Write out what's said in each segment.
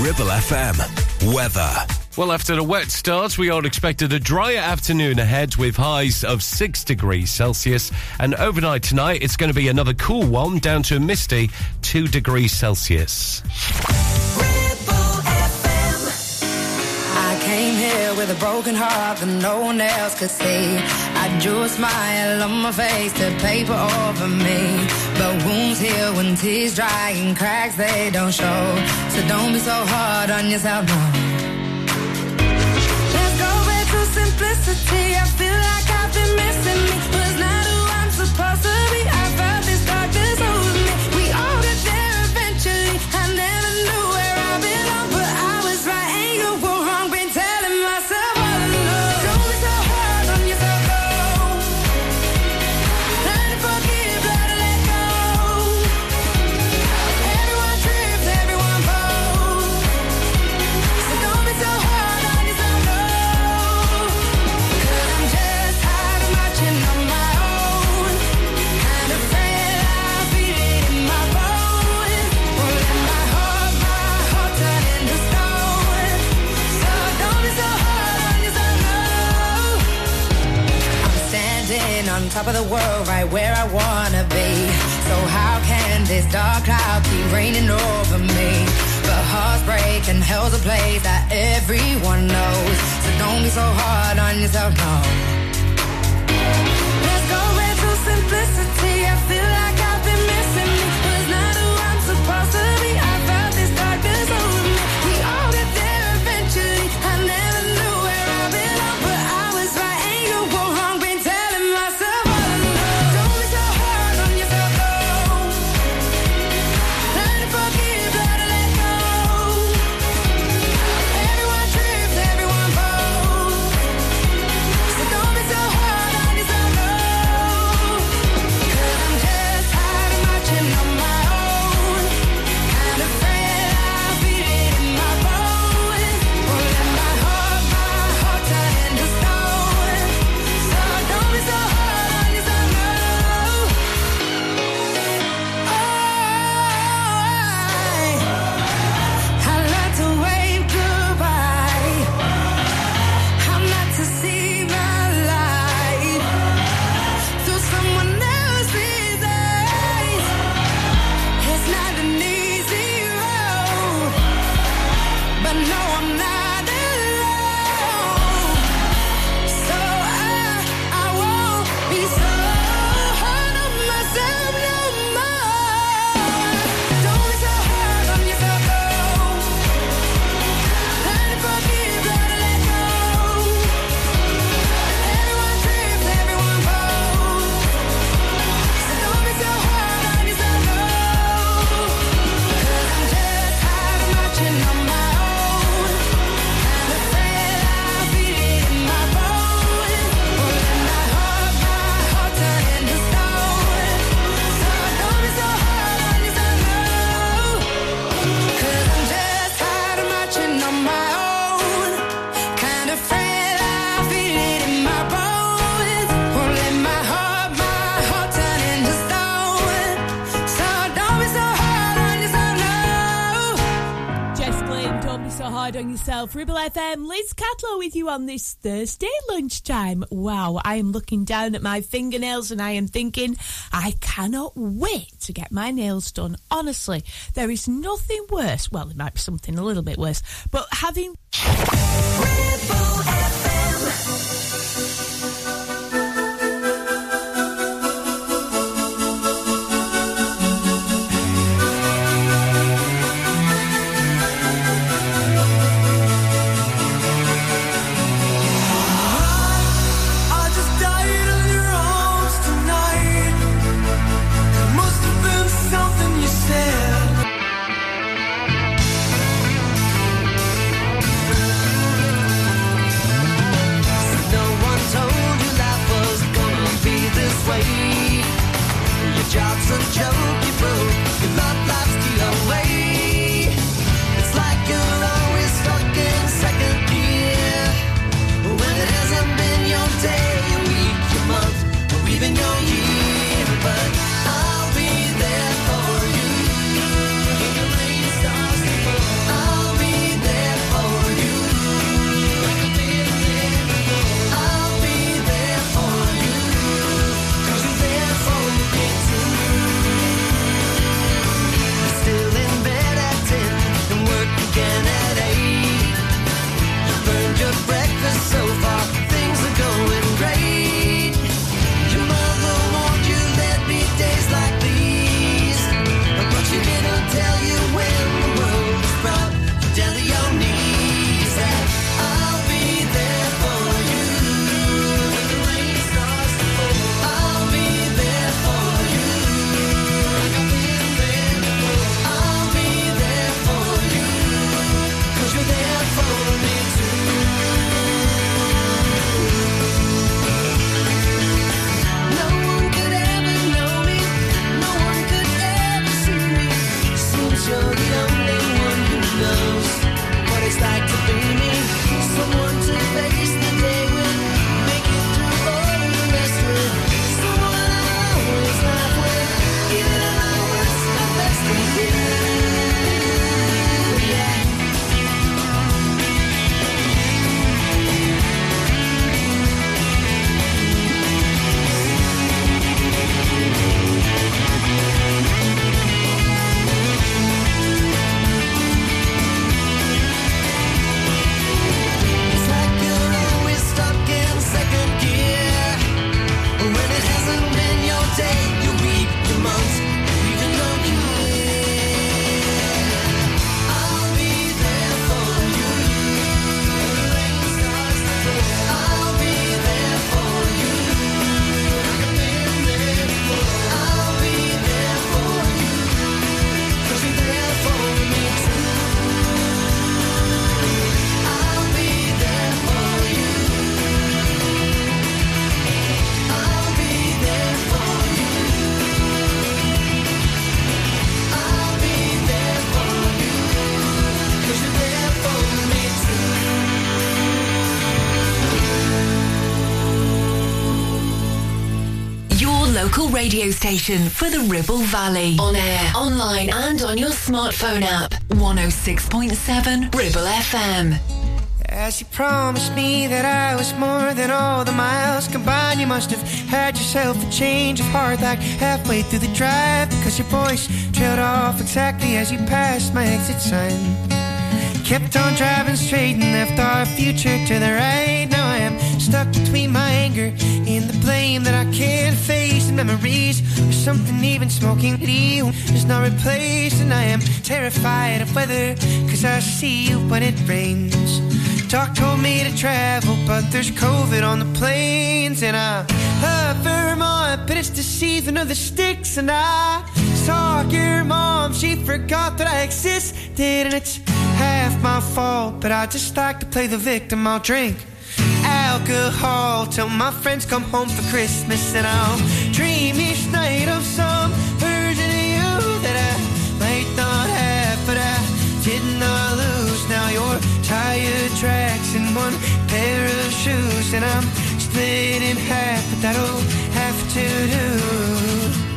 Ribble FM. Weather. Well, after the wet start, we are expected a drier afternoon ahead with highs of 6 degrees Celsius. And overnight tonight, it's going to be another cool one down to a misty 2 degrees Celsius. I came here with a broken heart that no one else could see. I drew a smile on my face to paper over me. But wounds heal when tears dry and cracks they don't show. So don't be so hard on yourself, no. Let's go back to simplicity. I feel like I've been missing me. Was not who I'm supposed to be. Top of the world, right where I wanna be. So how can this dark cloud keep raining over me? But hearts break and hell's a place that everyone knows. So don't be so hard on yourself, no. Don't be so hard on yourself. Ribble FM, Liz Catlow with you on this Thursday lunchtime. Wow, I am looking down at my fingernails and I am thinking, I cannot wait to get my nails done. Honestly, there is nothing worse. Well, it might be something a little bit worse, but having. I radio station for the Ribble Valley. On air, online, and on your smartphone app. 106.7 Ribble FM. As you promised me that I was more than all the miles combined, you must have had yourself a change of heart like halfway through the drive because your voice trailed off exactly as you passed my exit sign. Kept on driving straight and left our future to the right. Now I am stuck between my anger blame that I can't face the memories or something even smoking you is not replaced. And I am terrified of weather because I see you when it rains. Doc told me to travel, but there's COVID on the planes. And I love Vermont, but it's season of the sticks. And I saw your mom, she forgot that I existed. And it's half my fault, but I just like to play the victim. I'll drink alcohol till my friends come home for Christmas. And I'll dream each night of some version of you that I might not have, but I did not lose. Now you're tire tracks and one pair of shoes, and I'm split in half, but that'll have to do.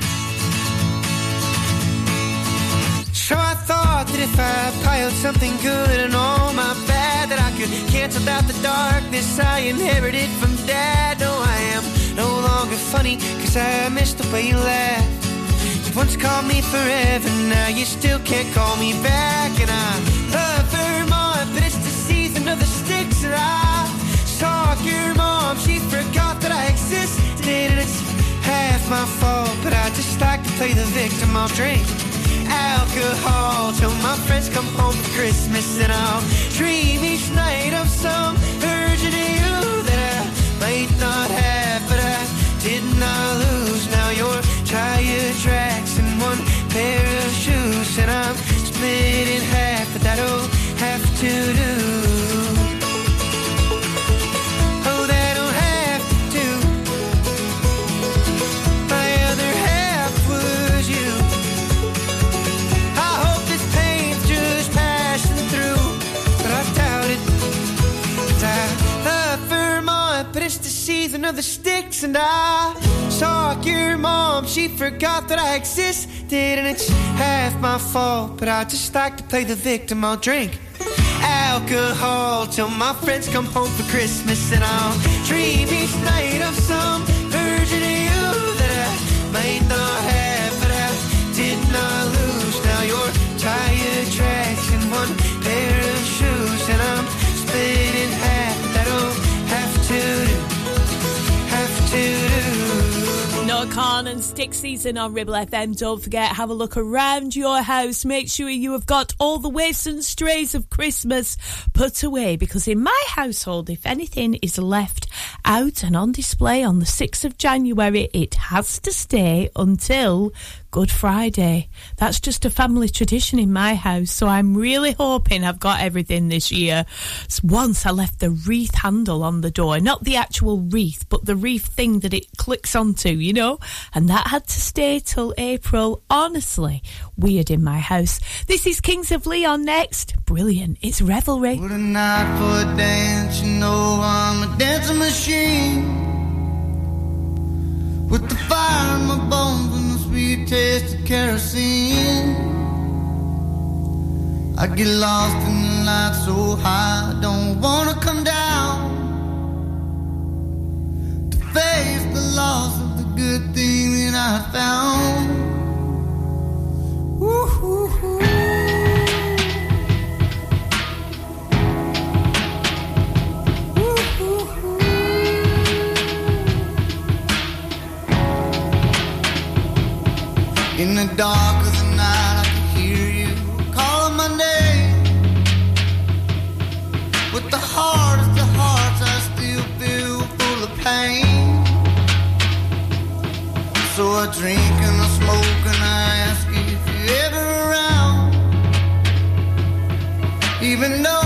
So I thought that if I piled something good and all my bad, that I could cancel out the darkness I inherited from dad. No, I am no longer funny, cause I missed the way you laughed. You once called me forever, now you still can't call me back. And I love Vermont, but it's the season of the sticks. And I saw your mom, she forgot that I existed. And it's half my fault, but I just like to play the victim. I'll drink alcohol till my friends come home for Christmas. And I'll dream each night of some version of you that I might not have, but I did not lose. Now you're tire tracks and one pair of shoes, and I'm split in half, but that'll have to do. And I saw your mom. She forgot that I existed, and it's half my fault. But I just like to play the victim. I'll drink alcohol till my friends come home for Christmas, and I'll dream each night of some version of you that I might not have, but I did not lose. Now you're tire corn and stick season on Ribble FM. Don't forget, have a look around your house. Make sure you have got all the waifs and strays of Christmas put away because in my household, if anything is left out and on display on the 6th of January, it has to stay until Good Friday. That's just a family tradition in my house, so I'm really hoping I've got everything this year. Once I left the wreath handle on the door, not the actual wreath, but the wreath thing that it clicks onto, you know, and that had to stay till April. Honestly, weird in my house. This is Kings of Leon next. Brilliant. It's revelry. What a night for a dance, you know I'm a dancing machine. With the fire in my bones sweet taste of kerosene. I get lost in the light so high, don't wanna come down. To face the loss of the good thing that I found. Woo-hoo-hoo. In the dark of the night, I can hear you calling my name. With the hardest of the hearts, I still feel full of pain. So I drink and I smoke and I ask if you're ever around. Even though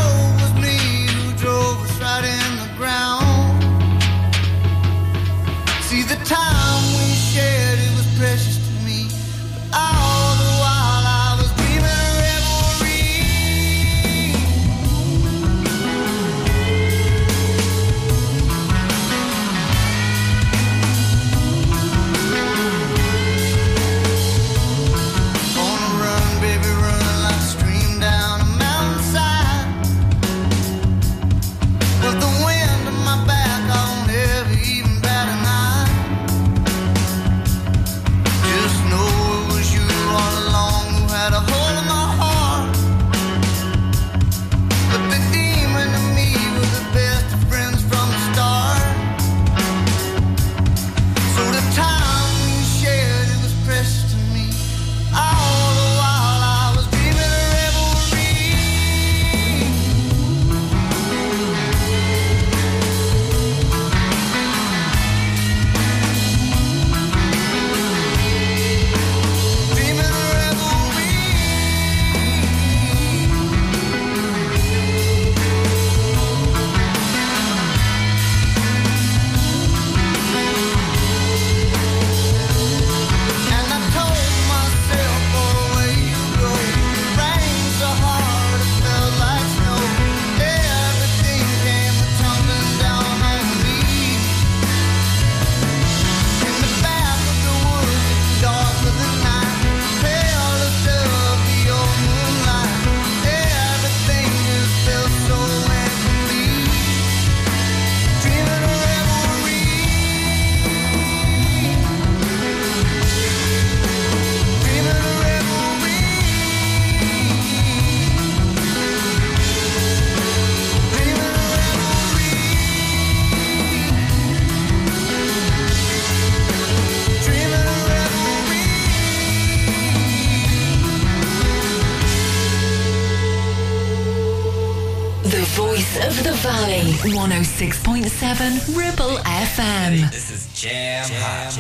106.7 Ribble FM. This is Jam Hot.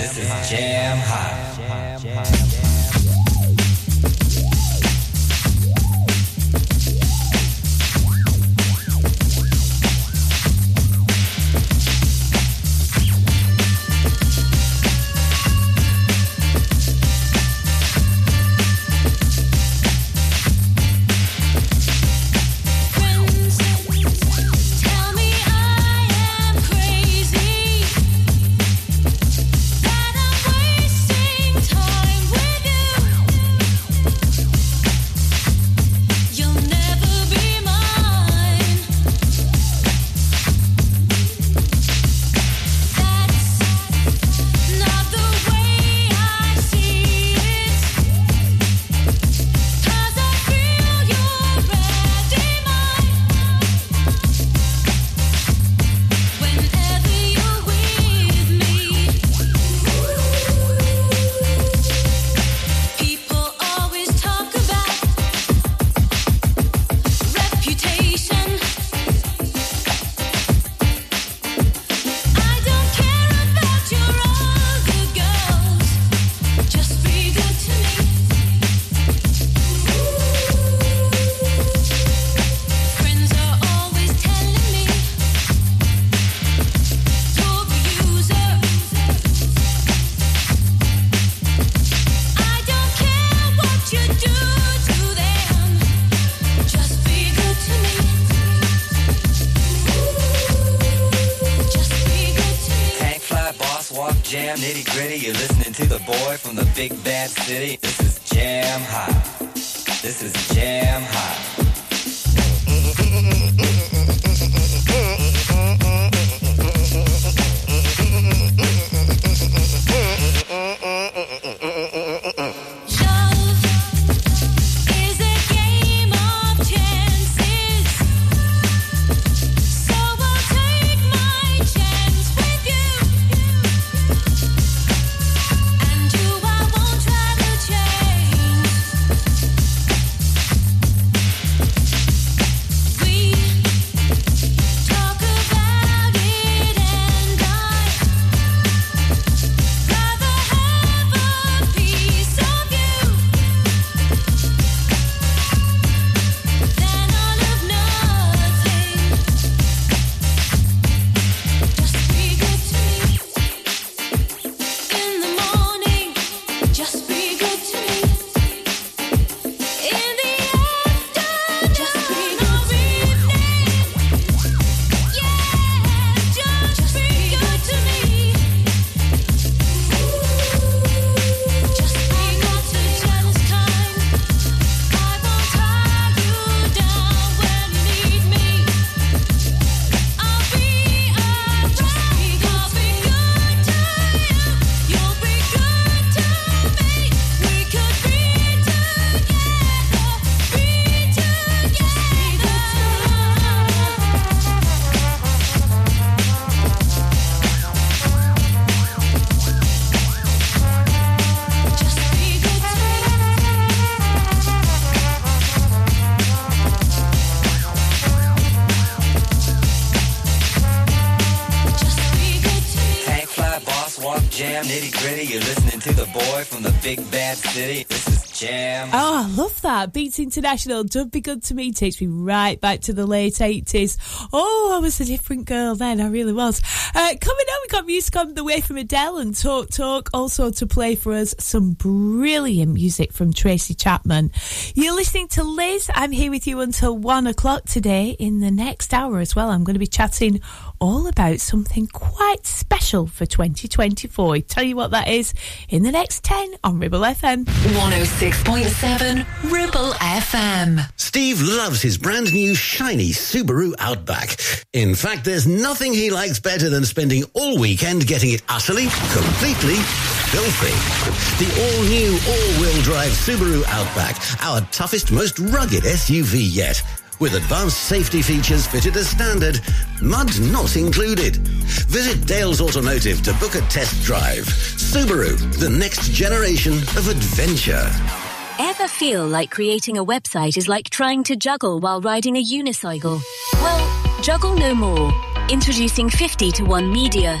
This is Jam Hot. City. City. This is Jam. Oh, I love that. Beats International, Dub Be Good to Me, takes me right back to the late 80s. Oh, I was a different girl then, I really was. Uh, coming up, we got music on the way from Adele and Talk Talk, also to play for us some brilliant music from Tracy Chapman. You're listening to Liz. I'm here with you until one o'clock today. In the next hour as well, I'm going to be chatting all about something quite special for 2024. I Tell you what that is in the next 10 on Ribble FM. 106.7 Ribble FM. Steve loves his brand new shiny Subaru Outback. In fact, there's nothing he likes better than spending all weekend getting it utterly, completely filthy. The all-new all-wheel drive Subaru Outback, our toughest, most rugged SUV yet. With advanced safety features fitted as standard, mud not included. Visit Dales Automotive to book a test drive. Subaru, the next generation of adventure. Ever feel like creating a website is like trying to juggle while riding a unicycle? Well, juggle no more. Introducing 50 to 1 Media.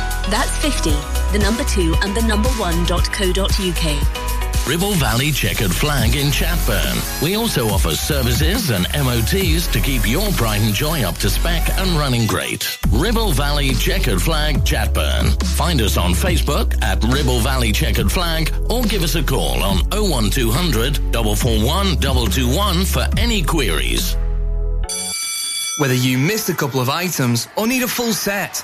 That's 50, the number 2 and the number 1.co.uk. Ribble Valley Checkered Flag in Chatburn. We also offer services and MOTs to keep your pride and joy up to spec and running great. Ribble Valley Checkered Flag Chatburn. Find us on Facebook at Ribble Valley Checkered Flag or give us a call on 01200 441 221 for any queries. Whether you missed a couple of items or need a full set,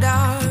dark.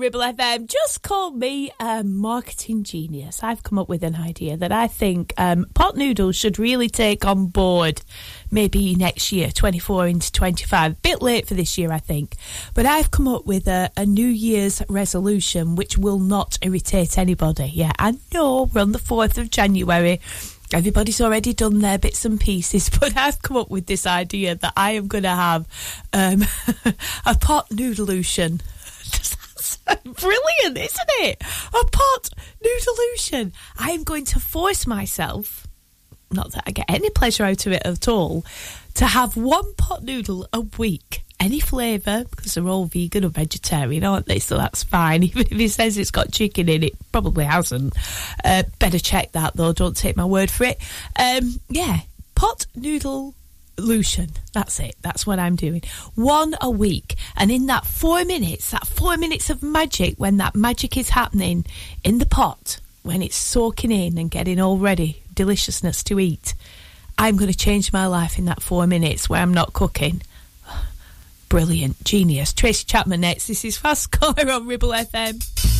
Ribble FM just call me a marketing genius. I've come up with an idea that I think um, pot noodles should really take on board maybe next year, 24 into 25. A Bit late for this year, I think. But I've come up with a, a New Year's resolution which will not irritate anybody. Yeah, I know we're on the 4th of January. Everybody's already done their bits and pieces, but I've come up with this idea that I am going to have um, a pot noodlelution. Brilliant, isn't it? A pot noodlelution. I am going to force myself, not that I get any pleasure out of it at all, to have one pot noodle a week. Any flavour, because they're all vegan or vegetarian, aren't they? So that's fine. Even if it says it's got chicken in it, probably hasn't. Uh, better check that though, don't take my word for it. Um, yeah, pot noodle Lucian. That's it. That's what I'm doing. One a week. And in that four minutes, that four minutes of magic, when that magic is happening in the pot, when it's soaking in and getting all ready, deliciousness to eat, I'm going to change my life in that four minutes where I'm not cooking. Brilliant. Genius. Tracy Chapman next. This is Fast Car on Ribble FM.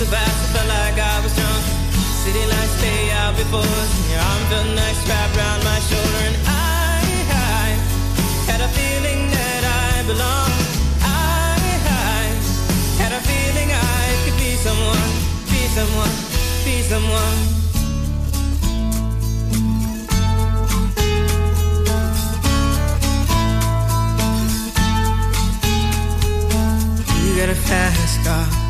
So fast, I felt like I was drunk. City lights stay out before and your arm felt nice wrapped around my shoulder. And I, I had a feeling that I belonged. I, I had a feeling I could be someone, be someone, be someone. You got a fast car.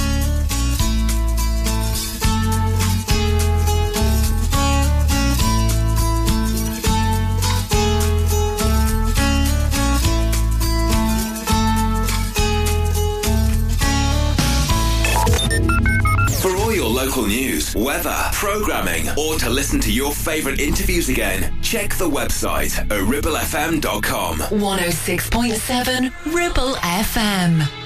Local news, weather, programming, or to listen to your favourite interviews again, check the website at ribblefm.com. 106.7 Ribble FM.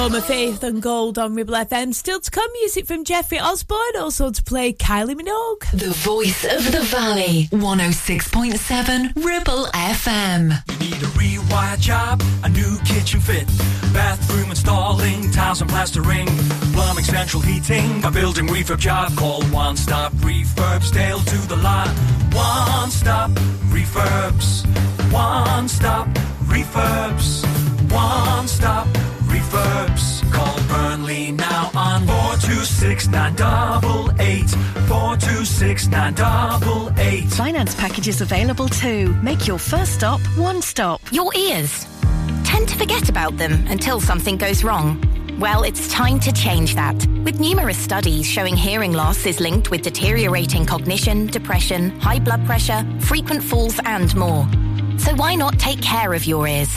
Paloma Faith and Gold on Ribble FM. Still to come, music from Jeffrey Osborne. Also to play Kylie Minogue. The voice of the valley. 106.7 Ribble FM. You Need a rewire job, a new kitchen fit, bathroom installing, tiles and plastering, plumbing, central heating, a building refurb job. Call One Stop Refurbs, Dale to the lot. One Stop Refurbs, One Stop Refurbs, One Stop Refurbs. Call Burnley now on 426 988, 426 988. Finance packages available too. Make your first stop one stop. Your ears. Tend to forget about them until something goes wrong. Well, it's time to change that. With numerous studies showing hearing loss is linked with deteriorating cognition, depression, high blood pressure, frequent falls, and more. So why not take care of your ears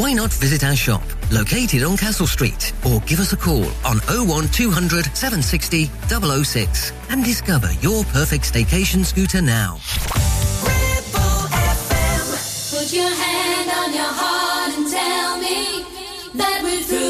why not visit our shop located on Castle Street or give us a call on 01200 760 006 and discover your perfect staycation scooter now. Put your hand on your heart and tell me that we're through.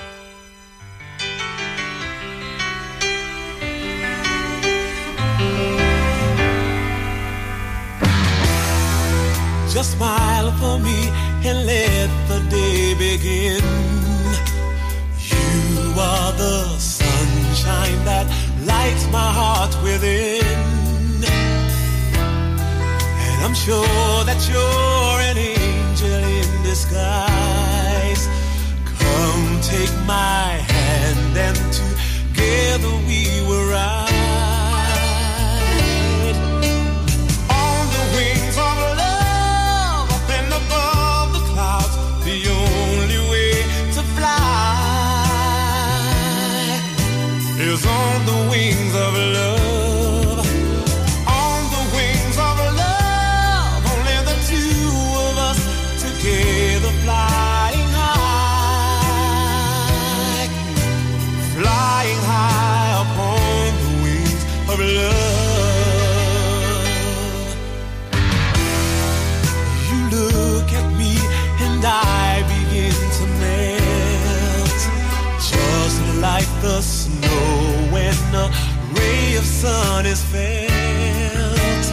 like the snow when a ray of sun is felt.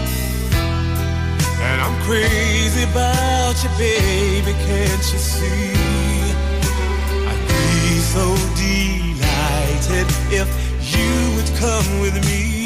And I'm crazy about you, baby, can't you see? I'd be so delighted if you would come with me.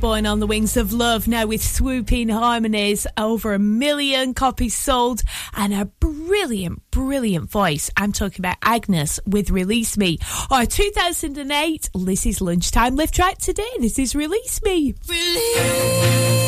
Osborne on the Wings of Love now with swooping harmonies, over a million copies sold, and a brilliant, brilliant voice. I'm talking about Agnes with Release Me. Our 2008 This is Lunchtime lift track today. This is Release Me. Release.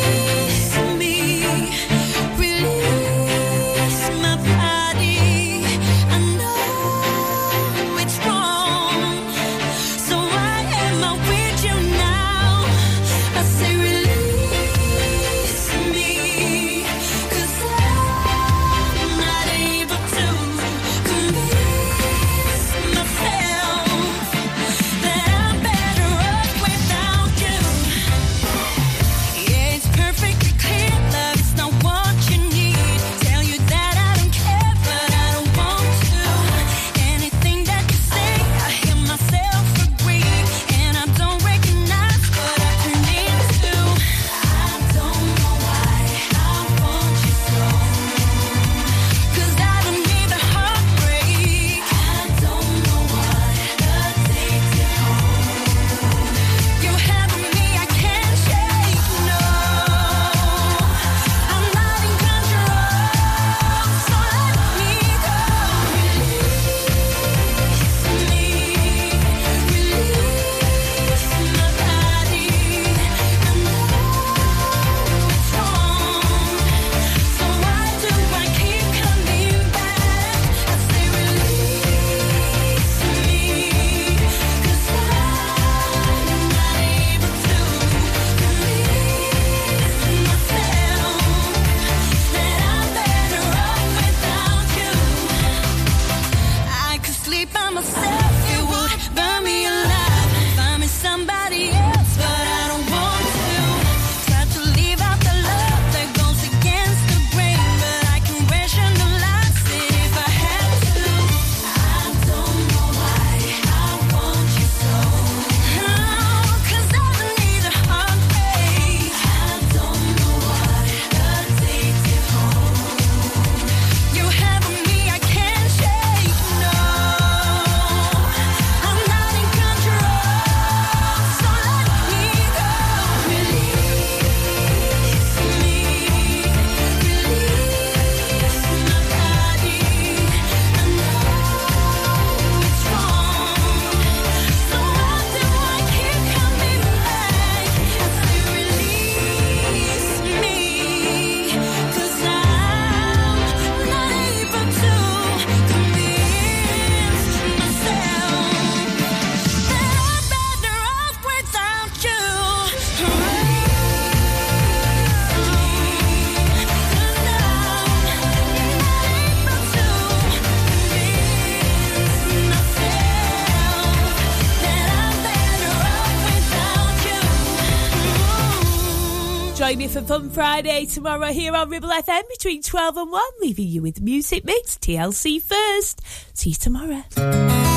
join me for Fun Friday tomorrow here on Ribble FM between 12 and 1, leaving you with Music Mix TLC first. See you tomorrow.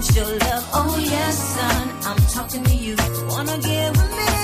want your love. Oh yes, son, I'm talking to you. Wanna get with me?